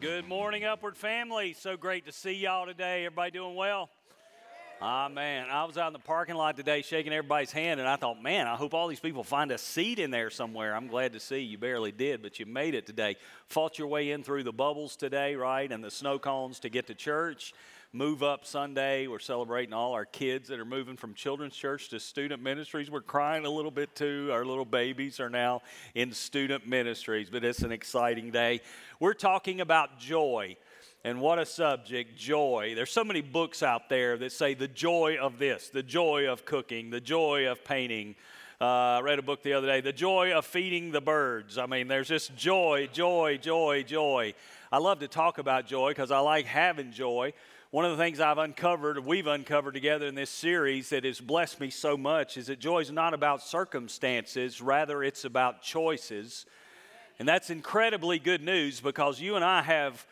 Good morning, Upward family. So great to see y'all today. Everybody doing well? Ah, man. I was out in the parking lot today shaking everybody's hand, and I thought, man, I hope all these people find a seat in there somewhere. I'm glad to see you barely did, but you made it today. Fought your way in through the bubbles today, right? And the snow cones to get to church. Move Up Sunday. We're celebrating all our kids that are moving from children's church to student ministries. We're crying a little bit too. Our little babies are now in student ministries, but it's an exciting day. We're talking about joy. And what a subject, joy. There's so many books out there that say the joy of this, the joy of cooking, the joy of painting. Uh, I read a book the other day, The Joy of Feeding the Birds. I mean, there's just joy, joy, joy, joy. I love to talk about joy because I like having joy one of the things I've uncovered, we've uncovered together in this series that has blessed me so much is that joy is not about circumstances, rather, it's about choices. And that's incredibly good news because you and I have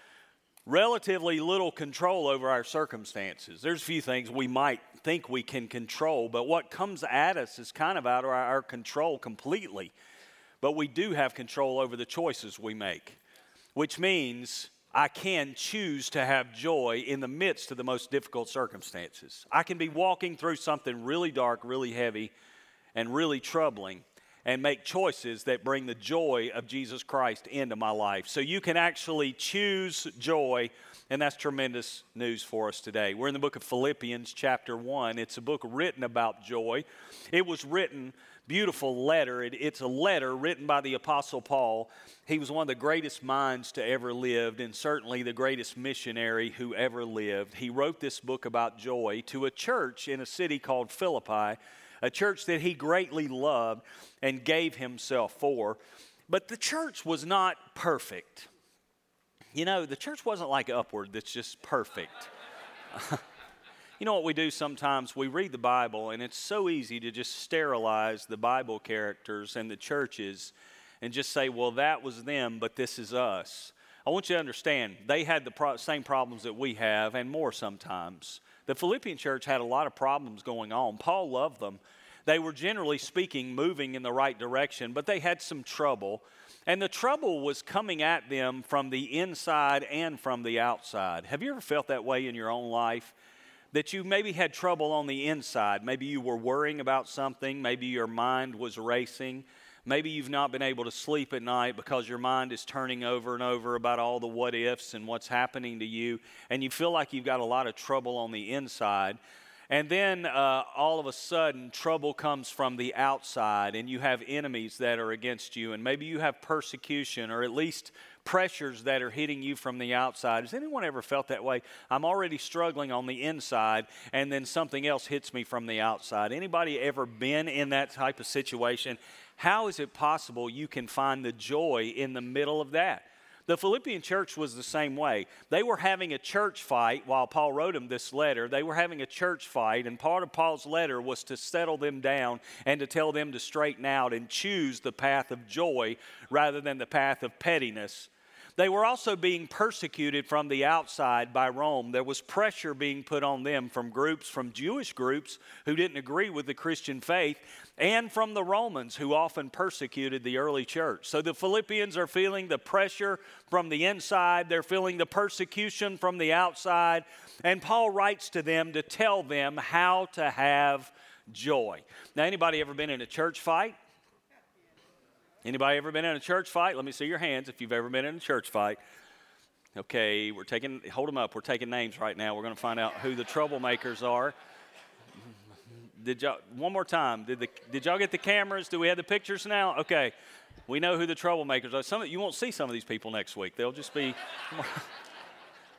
relatively little control over our circumstances. There's a few things we might think we can control, but what comes at us is kind of out of our control completely. But we do have control over the choices we make, which means I can choose to have joy in the midst of the most difficult circumstances. I can be walking through something really dark, really heavy, and really troubling, and make choices that bring the joy of Jesus Christ into my life. So you can actually choose joy, and that's tremendous news for us today. We're in the book of Philippians, chapter 1. It's a book written about joy. It was written beautiful letter. It, it's a letter written by the Apostle Paul. He was one of the greatest minds to ever lived, and certainly the greatest missionary who ever lived. He wrote this book about joy to a church in a city called Philippi, a church that he greatly loved and gave himself for. But the church was not perfect. You know, the church wasn't like Upward that's just perfect. You know what we do sometimes? We read the Bible, and it's so easy to just sterilize the Bible characters and the churches and just say, well, that was them, but this is us. I want you to understand, they had the pro- same problems that we have, and more sometimes. The Philippian church had a lot of problems going on. Paul loved them. They were generally speaking moving in the right direction, but they had some trouble. And the trouble was coming at them from the inside and from the outside. Have you ever felt that way in your own life? That you maybe had trouble on the inside. Maybe you were worrying about something. Maybe your mind was racing. Maybe you've not been able to sleep at night because your mind is turning over and over about all the what ifs and what's happening to you, and you feel like you've got a lot of trouble on the inside. And then uh, all of a sudden, trouble comes from the outside, and you have enemies that are against you, and maybe you have persecution or at least pressures that are hitting you from the outside. Has anyone ever felt that way? I'm already struggling on the inside and then something else hits me from the outside. Anybody ever been in that type of situation? How is it possible you can find the joy in the middle of that? The Philippian church was the same way. They were having a church fight while Paul wrote them this letter. They were having a church fight, and part of Paul's letter was to settle them down and to tell them to straighten out and choose the path of joy rather than the path of pettiness. They were also being persecuted from the outside by Rome. There was pressure being put on them from groups, from Jewish groups who didn't agree with the Christian faith, and from the Romans who often persecuted the early church. So the Philippians are feeling the pressure from the inside, they're feeling the persecution from the outside, and Paul writes to them to tell them how to have joy. Now, anybody ever been in a church fight? Anybody ever been in a church fight? Let me see your hands if you've ever been in a church fight. Okay, we're taking, hold them up. We're taking names right now. We're going to find out who the troublemakers are. Did y'all, one more time, did, the, did y'all get the cameras? Do we have the pictures now? Okay, we know who the troublemakers are. Some, you won't see some of these people next week. They'll just be.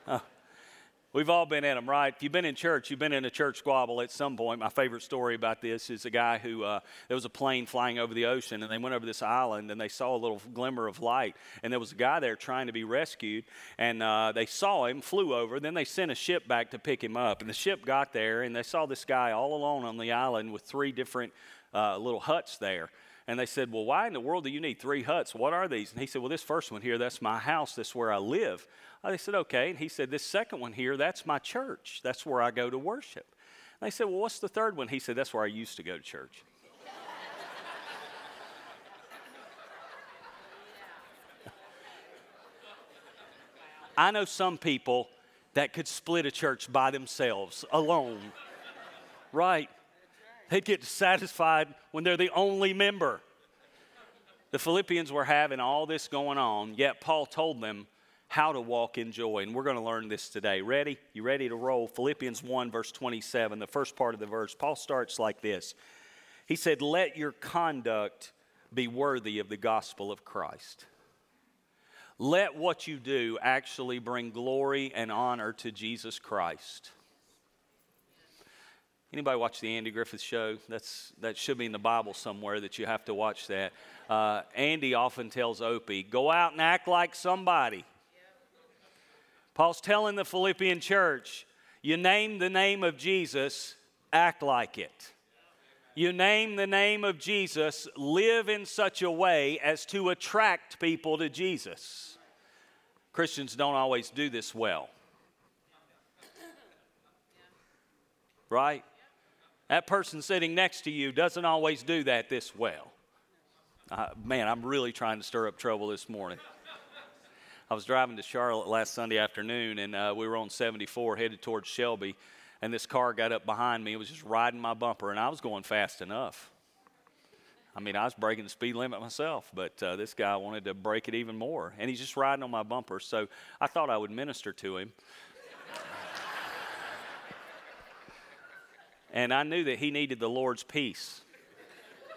We've all been in them, right? If you've been in church, you've been in a church squabble at some point. My favorite story about this is a guy who, uh, there was a plane flying over the ocean, and they went over this island, and they saw a little glimmer of light. And there was a guy there trying to be rescued, and uh, they saw him, flew over. Then they sent a ship back to pick him up. And the ship got there, and they saw this guy all alone on the island with three different uh, little huts there. And they said, Well, why in the world do you need three huts? What are these? And he said, Well, this first one here, that's my house. That's where I live. Oh, they said, Okay. And he said, This second one here, that's my church. That's where I go to worship. And they said, Well, what's the third one? He said, That's where I used to go to church. I know some people that could split a church by themselves, alone. right? They'd get satisfied when they're the only member. The Philippians were having all this going on, yet Paul told them how to walk in joy. And we're going to learn this today. Ready? You ready to roll? Philippians 1, verse 27, the first part of the verse. Paul starts like this He said, Let your conduct be worthy of the gospel of Christ. Let what you do actually bring glory and honor to Jesus Christ. Anybody watch the Andy Griffith show? That's, that should be in the Bible somewhere that you have to watch that. Uh, Andy often tells Opie, go out and act like somebody. Paul's telling the Philippian church, you name the name of Jesus, act like it. You name the name of Jesus, live in such a way as to attract people to Jesus. Christians don't always do this well. Right? That person sitting next to you doesn't always do that this well. Uh, man, I'm really trying to stir up trouble this morning. I was driving to Charlotte last Sunday afternoon, and uh, we were on 74 headed towards Shelby, and this car got up behind me. It was just riding my bumper, and I was going fast enough. I mean, I was breaking the speed limit myself, but uh, this guy wanted to break it even more, and he's just riding on my bumper. So I thought I would minister to him. And I knew that he needed the Lord's peace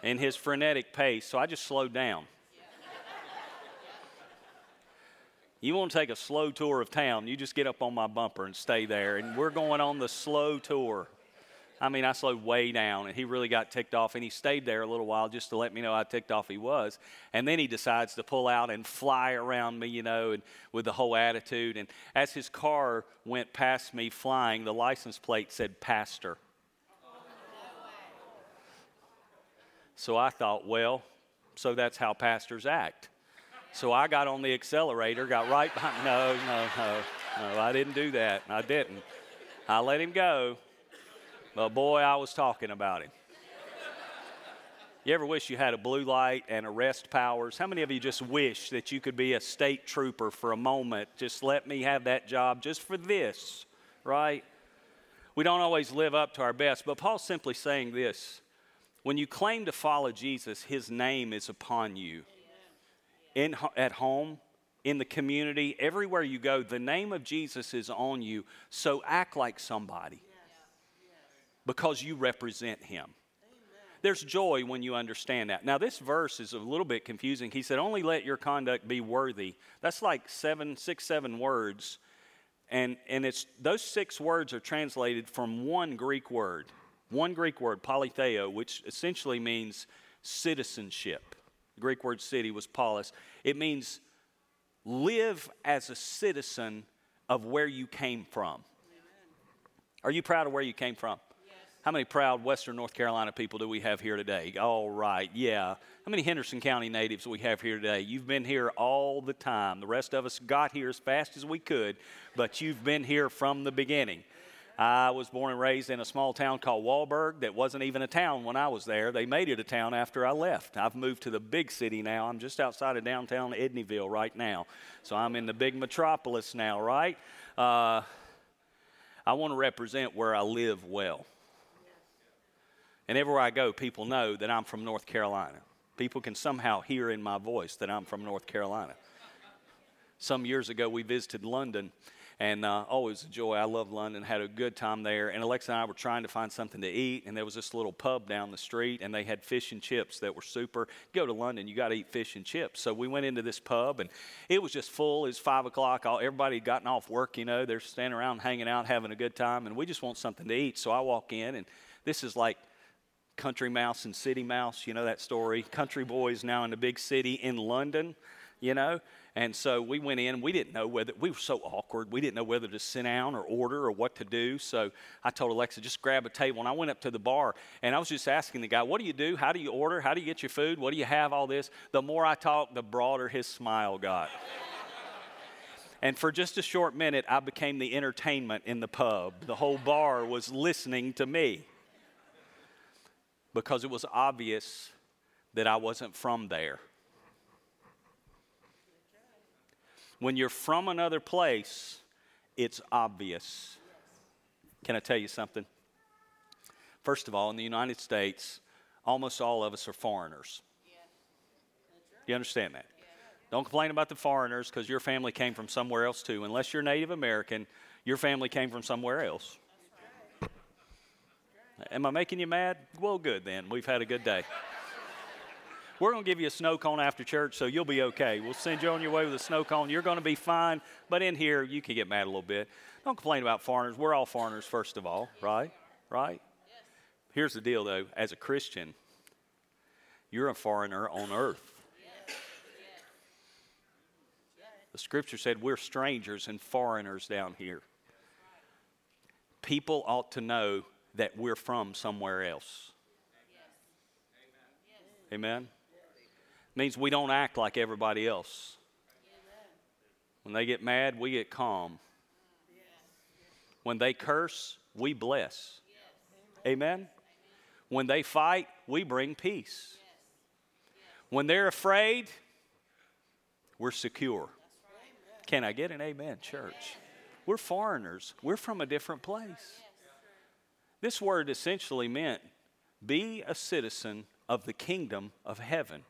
in his frenetic pace, so I just slowed down. You want to take a slow tour of town, you just get up on my bumper and stay there. And we're going on the slow tour. I mean, I slowed way down, and he really got ticked off, and he stayed there a little while just to let me know how ticked off he was. And then he decides to pull out and fly around me, you know, and with the whole attitude. And as his car went past me flying, the license plate said Pastor. So I thought, well, so that's how pastors act. So I got on the accelerator, got right behind. No, no, no, no, I didn't do that. I didn't. I let him go. But boy, I was talking about him. You ever wish you had a blue light and arrest powers? How many of you just wish that you could be a state trooper for a moment? Just let me have that job just for this, right? We don't always live up to our best, but Paul's simply saying this when you claim to follow Jesus, his name is upon you. In, at home, in the community, everywhere you go, the name of Jesus is on you. So act like somebody because you represent him. There's joy when you understand that. Now, this verse is a little bit confusing. He said, Only let your conduct be worthy. That's like seven, six, seven words. And, and it's, those six words are translated from one Greek word one Greek word, politheo, which essentially means citizenship. The Greek word city was polis. It means live as a citizen of where you came from. Are you proud of where you came from? Yes. How many proud Western North Carolina people do we have here today? All right, yeah. How many Henderson County natives do we have here today? You've been here all the time. The rest of us got here as fast as we could, but you've been here from the beginning. I was born and raised in a small town called Wallburg that wasn't even a town when I was there. They made it a town after I left. I've moved to the big city now. I'm just outside of downtown Edneyville right now. So I'm in the big metropolis now, right? Uh, I want to represent where I live well. And everywhere I go, people know that I'm from North Carolina. People can somehow hear in my voice that I'm from North Carolina. Some years ago, we visited London and uh, always a joy. I love London. Had a good time there. And Alexa and I were trying to find something to eat, and there was this little pub down the street, and they had fish and chips that were super. Go to London, you got to eat fish and chips. So we went into this pub, and it was just full. It was five o'clock. All, everybody had gotten off work. You know, they're standing around, hanging out, having a good time, and we just want something to eat. So I walk in, and this is like country mouse and city mouse. You know that story. Country boys now in the big city in London. You know, and so we went in, we didn't know whether, we were so awkward, we didn't know whether to sit down or order or what to do. So I told Alexa, just grab a table. And I went up to the bar and I was just asking the guy, what do you do? How do you order? How do you get your food? What do you have? All this. The more I talked, the broader his smile got. and for just a short minute, I became the entertainment in the pub. The whole bar was listening to me because it was obvious that I wasn't from there. When you're from another place, it's obvious. Can I tell you something? First of all, in the United States, almost all of us are foreigners. You understand that? Don't complain about the foreigners because your family came from somewhere else too. Unless you're Native American, your family came from somewhere else. Am I making you mad? Well, good then. We've had a good day. We're going to give you a snow cone after church, so you'll be okay. We'll send you on your way with a snow cone. You're going to be fine. But in here, you can get mad a little bit. Don't complain about foreigners. We're all foreigners, first of all, right? Right? Here's the deal, though. As a Christian, you're a foreigner on earth. The scripture said we're strangers and foreigners down here. People ought to know that we're from somewhere else. Amen? Means we don't act like everybody else. When they get mad, we get calm. When they curse, we bless. Amen? When they fight, we bring peace. When they're afraid, we're secure. Can I get an amen, church? We're foreigners, we're from a different place. This word essentially meant be a citizen of the kingdom of heaven.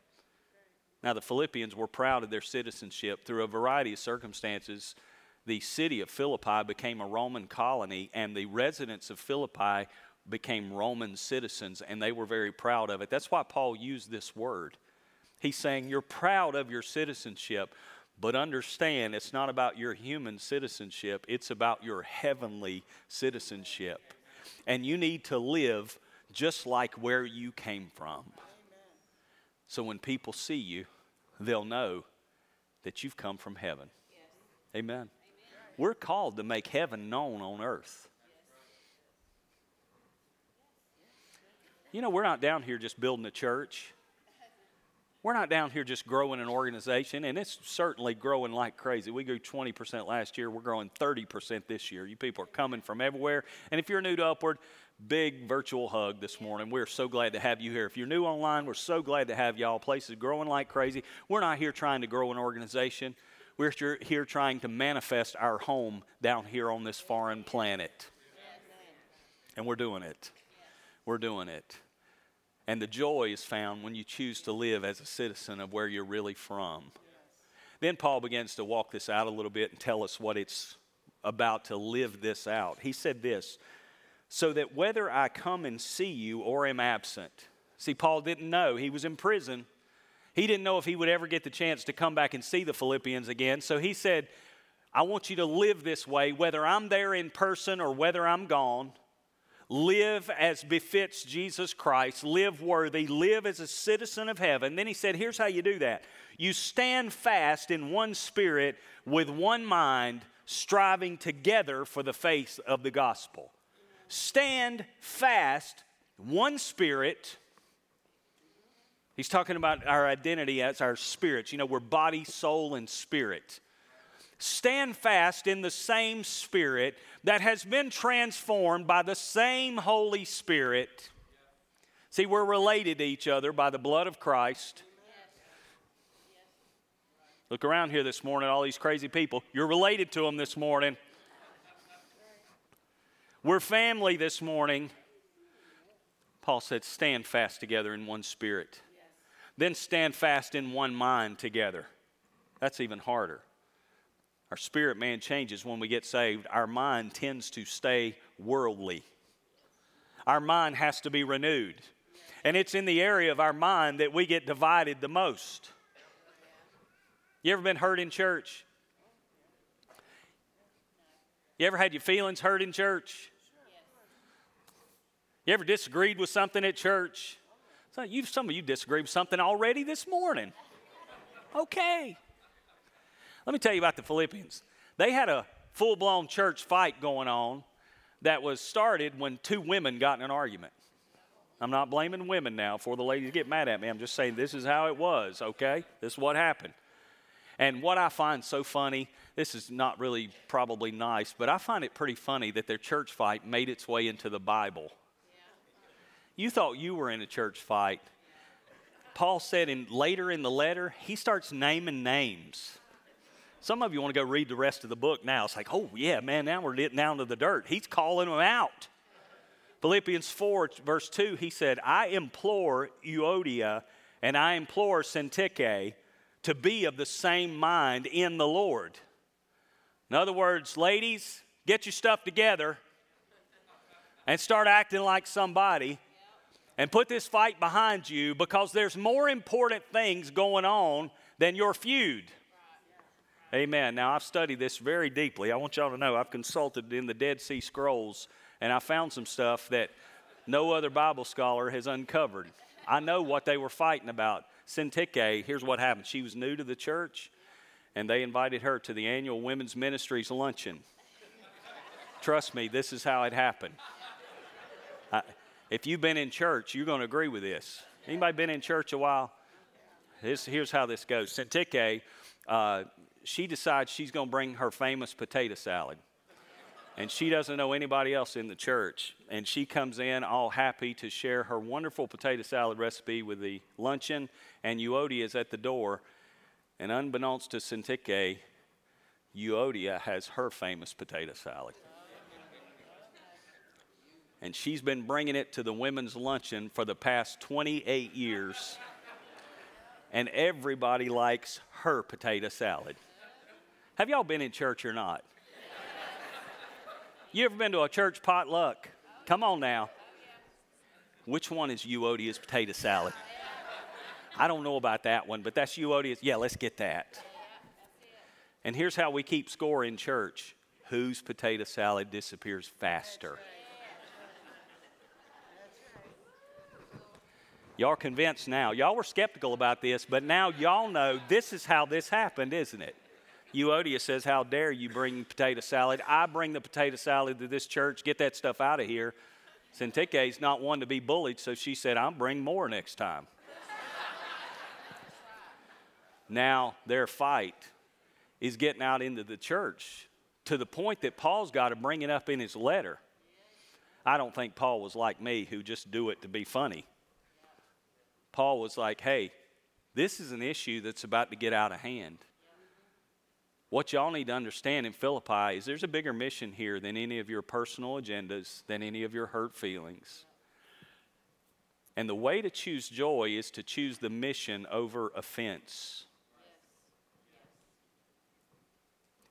Now, the Philippians were proud of their citizenship. Through a variety of circumstances, the city of Philippi became a Roman colony, and the residents of Philippi became Roman citizens, and they were very proud of it. That's why Paul used this word. He's saying, You're proud of your citizenship, but understand it's not about your human citizenship, it's about your heavenly citizenship and you need to live just like where you came from. So when people see you, they'll know that you've come from heaven. Amen. Amen. We're called to make heaven known on earth. You know, we're not down here just building a church. We're not down here just growing an organization, and it's certainly growing like crazy. We grew 20% last year. We're growing 30% this year. You people are coming from everywhere. And if you're new to Upward, big virtual hug this morning. We're so glad to have you here. If you're new online, we're so glad to have y'all. Places growing like crazy. We're not here trying to grow an organization. We're here trying to manifest our home down here on this foreign planet. And we're doing it. We're doing it. And the joy is found when you choose to live as a citizen of where you're really from. Then Paul begins to walk this out a little bit and tell us what it's about to live this out. He said this so that whether I come and see you or am absent. See, Paul didn't know. He was in prison. He didn't know if he would ever get the chance to come back and see the Philippians again. So he said, I want you to live this way, whether I'm there in person or whether I'm gone live as befits Jesus Christ, live worthy, live as a citizen of heaven. Then he said, Here's how you do that you stand fast in one spirit with one mind, striving together for the faith of the gospel. Stand fast, one spirit. He's talking about our identity as our spirits. You know, we're body, soul, and spirit stand fast in the same Spirit that has been transformed by the same Holy Spirit. See, we're related to each other by the blood of Christ. Look around here this morning, all these crazy people. You're related to them this morning. We're family this morning. Paul said, stand fast together in one spirit. Then stand fast in one mind together. That's even harder. Our spirit man changes when we get saved. Our mind tends to stay worldly. Our mind has to be renewed. And it's in the area of our mind that we get divided the most. You ever been hurt in church? You ever had your feelings hurt in church? You ever disagreed with something at church? Some of you disagreed with something already this morning. Okay. Let me tell you about the Philippians. They had a full blown church fight going on that was started when two women got in an argument. I'm not blaming women now for the ladies get mad at me. I'm just saying this is how it was, okay? This is what happened. And what I find so funny, this is not really probably nice, but I find it pretty funny that their church fight made its way into the Bible. You thought you were in a church fight. Paul said in later in the letter, he starts naming names. Some of you want to go read the rest of the book now. It's like, oh, yeah, man, now we're getting down to the dirt. He's calling them out. Philippians 4, verse 2, he said, I implore Euodia and I implore Syntyche to be of the same mind in the Lord. In other words, ladies, get your stuff together and start acting like somebody and put this fight behind you because there's more important things going on than your feud. Amen. Now, I've studied this very deeply. I want y'all to know I've consulted in the Dead Sea Scrolls and I found some stuff that no other Bible scholar has uncovered. I know what they were fighting about. Syntyche, here's what happened. She was new to the church, and they invited her to the annual Women's Ministries luncheon. Trust me, this is how it happened. I, if you've been in church, you're going to agree with this. Anybody been in church a while? This, here's how this goes. Syntyche, uh, she decides she's going to bring her famous potato salad and she doesn't know anybody else in the church. And she comes in all happy to share her wonderful potato salad recipe with the luncheon, and Euodia is at the door. And unbeknownst to Syntyche, Euodia has her famous potato salad. And she's been bringing it to the women's luncheon for the past 28 years. And everybody likes her potato salad. Have y'all been in church or not? You ever been to a church potluck? Come on now. Which one is Euodia's potato salad? I don't know about that one, but that's Euodia's. Yeah, let's get that. And here's how we keep score in church whose potato salad disappears faster. Y'all convinced now. Y'all were skeptical about this, but now y'all know this is how this happened, isn't it? Euodia says, How dare you bring potato salad? I bring the potato salad to this church. Get that stuff out of here. Syntyche is not one to be bullied, so she said, I'll bring more next time. now, their fight is getting out into the church to the point that Paul's got to bring it up in his letter. I don't think Paul was like me, who just do it to be funny. Paul was like, hey, this is an issue that's about to get out of hand. What y'all need to understand in Philippi is there's a bigger mission here than any of your personal agendas, than any of your hurt feelings. And the way to choose joy is to choose the mission over offense.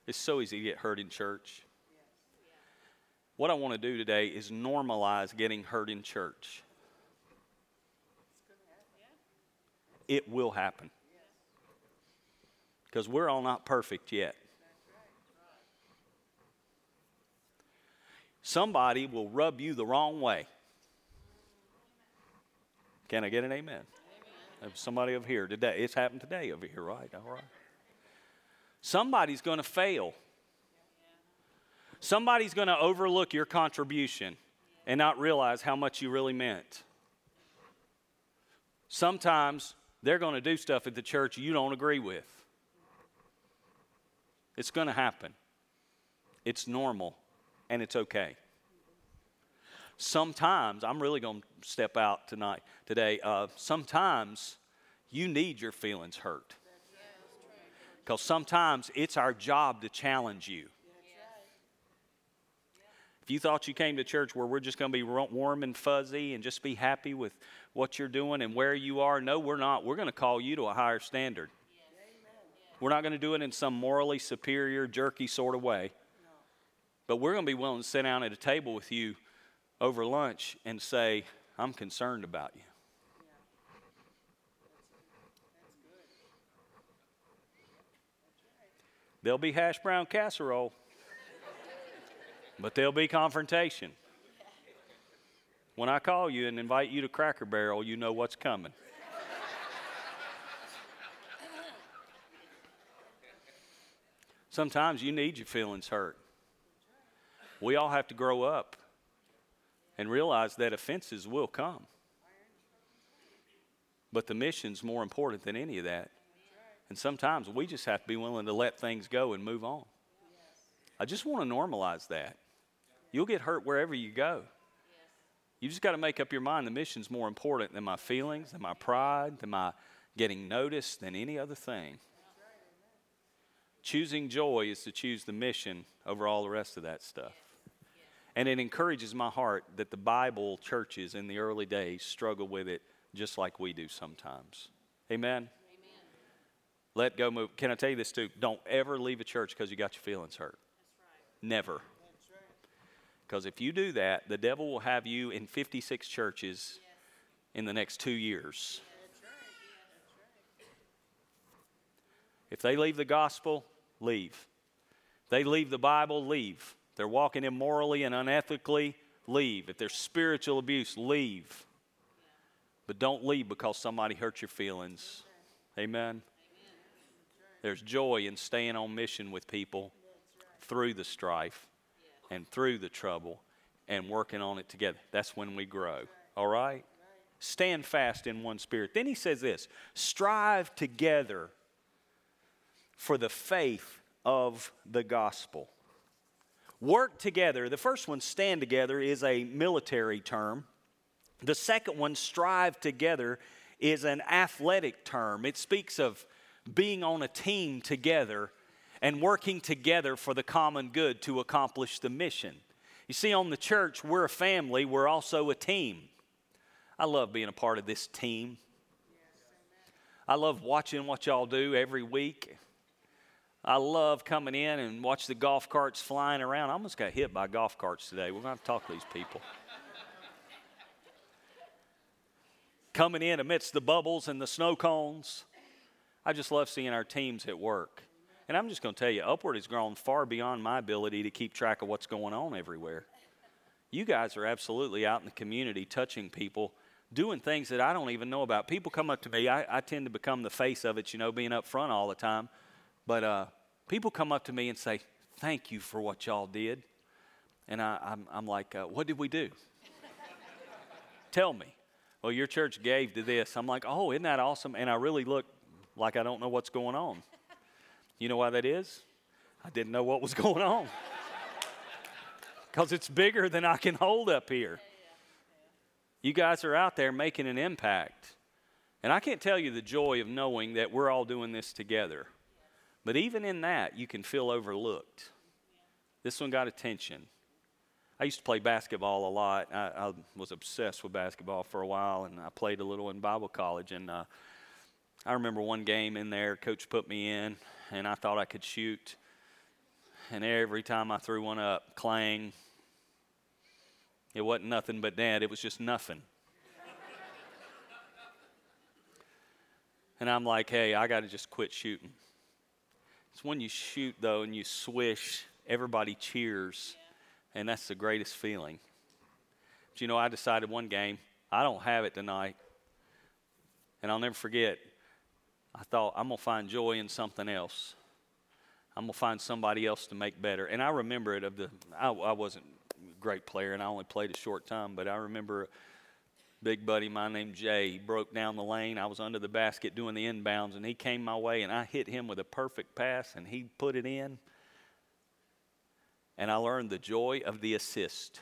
It's so easy to get hurt in church. What I want to do today is normalize getting hurt in church. It will happen because we're all not perfect yet. Somebody will rub you the wrong way. Can I get an amen? amen. Somebody over here today. It's happened today over here, right? All right. Somebody's going to fail. Somebody's going to overlook your contribution and not realize how much you really meant. Sometimes they're going to do stuff at the church you don't agree with. It's going to happen. It's normal and it's okay. Sometimes, I'm really going to step out tonight, today. Uh, sometimes you need your feelings hurt. Because sometimes it's our job to challenge you. If you thought you came to church where we're just going to be warm and fuzzy and just be happy with what you're doing and where you are, no, we're not. We're going to call you to a higher standard. We're not going to do it in some morally superior, jerky sort of way. But we're going to be willing to sit down at a table with you over lunch and say, I'm concerned about you. There'll be hash brown casserole, but there'll be confrontation. When I call you and invite you to Cracker Barrel, you know what's coming. Sometimes you need your feelings hurt. We all have to grow up and realize that offenses will come. But the mission's more important than any of that. And sometimes we just have to be willing to let things go and move on. I just want to normalize that. You'll get hurt wherever you go. You just got to make up your mind the mission's more important than my feelings, than my pride, than my getting noticed, than any other thing. Choosing joy is to choose the mission over all the rest of that stuff. And it encourages my heart that the Bible churches in the early days struggle with it just like we do sometimes. Amen? Amen. Let go move. Can I tell you this too? Don't ever leave a church because you got your feelings hurt. Right. Never. Because if you do that, the devil will have you in 56 churches in the next two years. If they leave the gospel, leave. They leave the Bible, leave. They're walking immorally and unethically, leave. If there's spiritual abuse, leave. But don't leave because somebody hurt your feelings. Amen. There's joy in staying on mission with people through the strife and through the trouble and working on it together. That's when we grow. All right? Stand fast in one spirit. Then he says this strive together for the faith of the gospel. Work together. The first one, stand together, is a military term. The second one, strive together, is an athletic term. It speaks of being on a team together and working together for the common good to accomplish the mission. You see, on the church, we're a family, we're also a team. I love being a part of this team. I love watching what y'all do every week. I love coming in and watch the golf carts flying around. I almost got hit by golf carts today. We're going to, talk to these people. coming in amidst the bubbles and the snow cones. I just love seeing our teams at work. And I'm just going to tell you, Upward has grown far beyond my ability to keep track of what's going on everywhere. You guys are absolutely out in the community touching people, doing things that I don't even know about. People come up to me, I, I tend to become the face of it, you know, being up front all the time. But uh, people come up to me and say, Thank you for what y'all did. And I, am like, uh, What did we do? Tell me. Well, your church gave to this. I'm like, Oh, isn't that awesome? And I really look like I don't know what's going on. You know why that is? I didn't know what was going on. Because it's bigger than I can hold up here. You guys are out there making an impact. And I can't tell you the joy of knowing that we're all doing this together. But even in that, you can feel overlooked. This one got attention. I used to play basketball a lot. I, I, was obsessed with basketball for a while, and I played a little in Bible college. And uh, I remember one game in there, coach put me in, and I thought I could shoot. And every time I threw one up, clang. It wasn't nothing but that, it was just nothing. and I'm like, hey, I got to just quit shooting. It's when you shoot, though, and you swish, everybody cheers, and that's the greatest feeling. But you know, I decided one game, I don't have it tonight. And I'll never forget, I thought, I'm going to find joy in something else. I'm going to find somebody else to make better. And I remember it of the, I, I wasn't a great player, and I only played a short time, but I remember big buddy my named Jay. He broke down the lane. I was under the basket doing the inbounds, and he came my way, and I hit him with a perfect pass, and he put it in. And I learned the joy of the assist.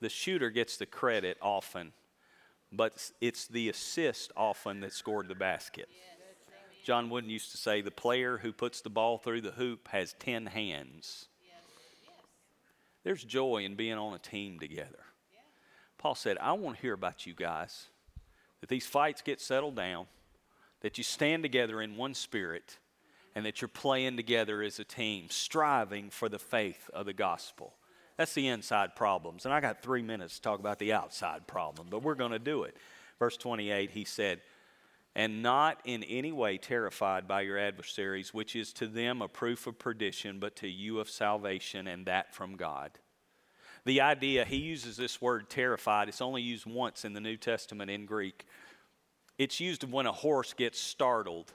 The shooter gets the credit often, but it's the assist often that scored the basket. John Wooden used to say the player who puts the ball through the hoop has 10 hands. There's joy in being on a team together. Paul said, I want to hear about you guys, that these fights get settled down, that you stand together in one spirit, and that you're playing together as a team, striving for the faith of the gospel. That's the inside problems. And I got three minutes to talk about the outside problem, but we're going to do it. Verse 28, he said, and not in any way terrified by your adversaries, which is to them a proof of perdition, but to you of salvation, and that from God. The idea, he uses this word terrified, it's only used once in the New Testament in Greek. It's used when a horse gets startled.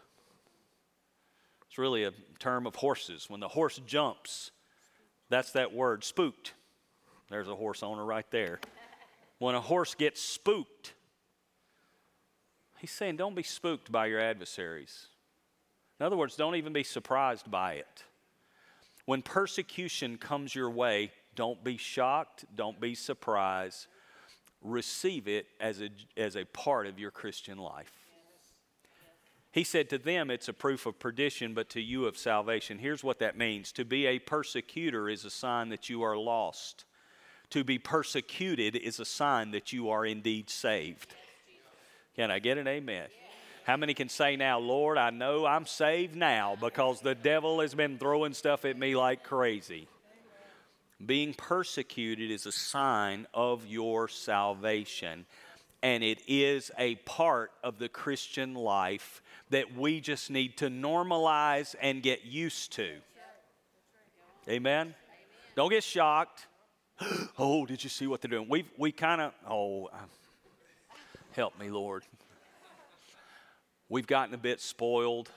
It's really a term of horses. When the horse jumps, that's that word, spooked. There's a horse owner right there. When a horse gets spooked, He's saying, don't be spooked by your adversaries. In other words, don't even be surprised by it. When persecution comes your way, don't be shocked, don't be surprised. Receive it as a, as a part of your Christian life. He said to them, it's a proof of perdition, but to you of salvation. Here's what that means to be a persecutor is a sign that you are lost, to be persecuted is a sign that you are indeed saved. Can I get an amen? How many can say now, Lord, I know I'm saved now because the devil has been throwing stuff at me like crazy? Being persecuted is a sign of your salvation, and it is a part of the Christian life that we just need to normalize and get used to. Amen? Don't get shocked. oh, did you see what they're doing? we we kind of, oh, uh, help me, Lord. We've gotten a bit spoiled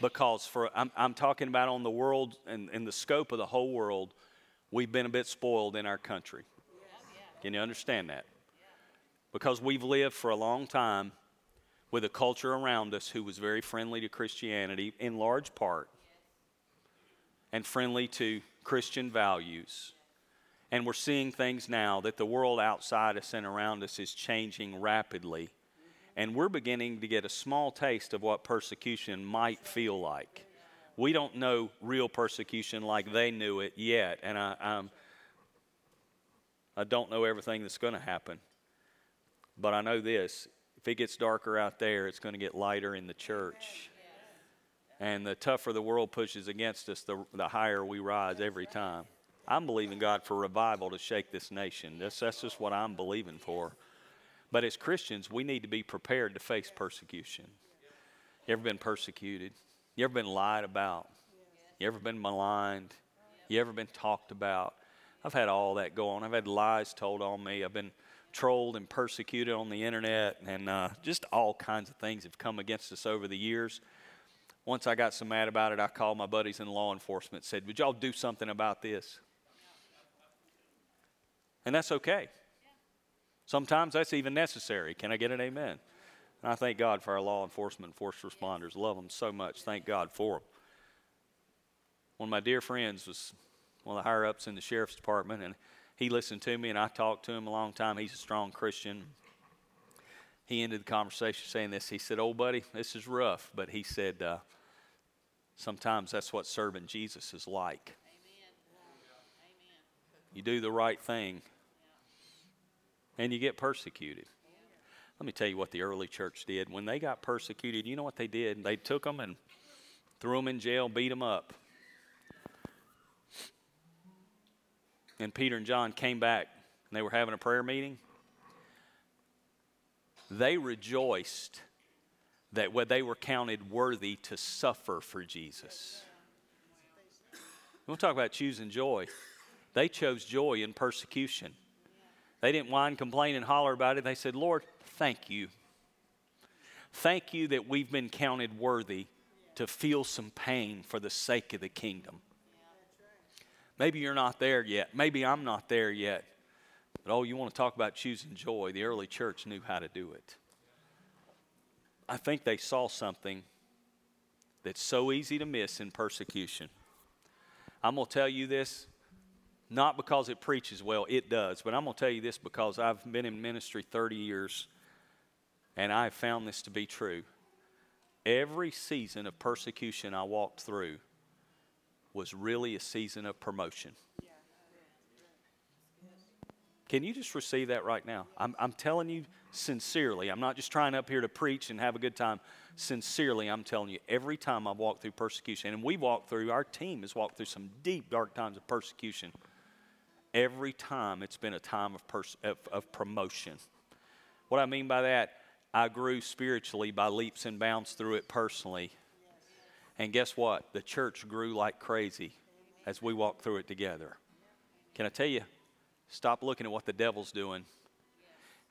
because for I'm, I'm talking about on the world and, in the scope of the whole world, we've been a bit spoiled in our country. Can you understand that? Because we've lived for a long time with a culture around us who was very friendly to Christianity in large part and friendly to Christian values. And we're seeing things now that the world outside us and around us is changing rapidly. And we're beginning to get a small taste of what persecution might feel like. We don't know real persecution like they knew it yet. And I, I'm, I don't know everything that's going to happen. But I know this if it gets darker out there, it's going to get lighter in the church. And the tougher the world pushes against us, the, the higher we rise every time. I'm believing God for revival to shake this nation. That's, that's just what I'm believing for. But as Christians, we need to be prepared to face persecution. You ever been persecuted? You ever been lied about? You ever been maligned? You ever been talked about? I've had all that go on. I've had lies told on me. I've been trolled and persecuted on the internet, and uh, just all kinds of things have come against us over the years. Once I got so mad about it, I called my buddies in law enforcement said, Would y'all do something about this? And that's okay. Sometimes that's even necessary. Can I get an amen? And I thank God for our law enforcement and force responders. Love them so much. Thank God for them. One of my dear friends was one of the higher ups in the sheriff's department, and he listened to me and I talked to him a long time. He's a strong Christian. He ended the conversation saying this. He said, Oh, buddy, this is rough. But he said, uh, Sometimes that's what serving Jesus is like. Amen. You do the right thing and you get persecuted. Let me tell you what the early church did. When they got persecuted, you know what they did? They took them and threw them in jail, beat them up. And Peter and John came back and they were having a prayer meeting, they rejoiced that they were counted worthy to suffer for Jesus. We'll talk about choosing joy. They chose joy in persecution. They didn't whine, complain, and holler about it. They said, Lord, thank you. Thank you that we've been counted worthy to feel some pain for the sake of the kingdom. Maybe you're not there yet. Maybe I'm not there yet. But oh, you want to talk about choosing joy? The early church knew how to do it. I think they saw something that's so easy to miss in persecution. I'm going to tell you this, not because it preaches well, it does, but I'm going to tell you this because I've been in ministry 30 years and I've found this to be true. Every season of persecution I walked through, was really a season of promotion. Can you just receive that right now? I'm, I'm telling you sincerely. I'm not just trying up here to preach and have a good time. Sincerely, I'm telling you, every time I've walked through persecution, and we walked through, our team has walked through some deep, dark times of persecution. Every time it's been a time of, pers- of, of promotion. What I mean by that, I grew spiritually by leaps and bounds through it personally and guess what? The church grew like crazy as we walked through it together. Can I tell you? Stop looking at what the devil's doing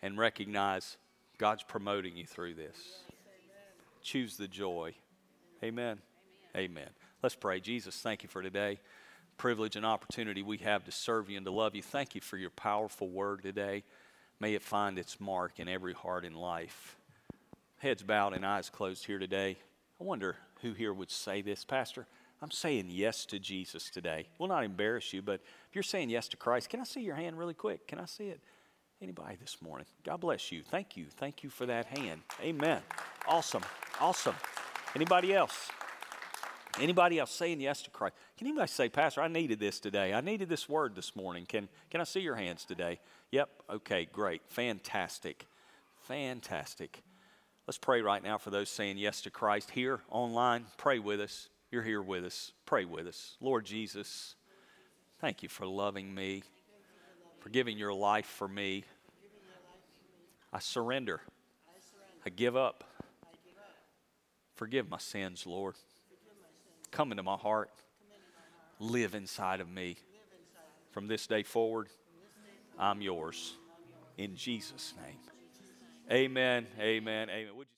and recognize God's promoting you through this. Choose the joy. Amen. Amen. Let's pray. Jesus, thank you for today. Privilege and opportunity we have to serve you and to love you. Thank you for your powerful word today. May it find its mark in every heart and life. Heads bowed and eyes closed here today. I wonder who here would say this, Pastor? I'm saying yes to Jesus today. We'll not embarrass you, but if you're saying yes to Christ, can I see your hand really quick? Can I see it? Anybody this morning? God bless you. Thank you. Thank you for that hand. Amen. Awesome. Awesome. Anybody else? Anybody else saying yes to Christ? Can anybody say, Pastor, I needed this today. I needed this word this morning. Can, can I see your hands today? Yep. Okay, great. Fantastic. Fantastic. Let's pray right now for those saying yes to Christ here, online. Pray with us. You're here with us. Pray with us. Lord Jesus, thank you for loving me, for giving your life for me. I surrender. I give up. Forgive my sins, Lord. Come into my heart. Live inside of me. From this day forward, I'm yours. In Jesus' name. Amen. Amen. Amen.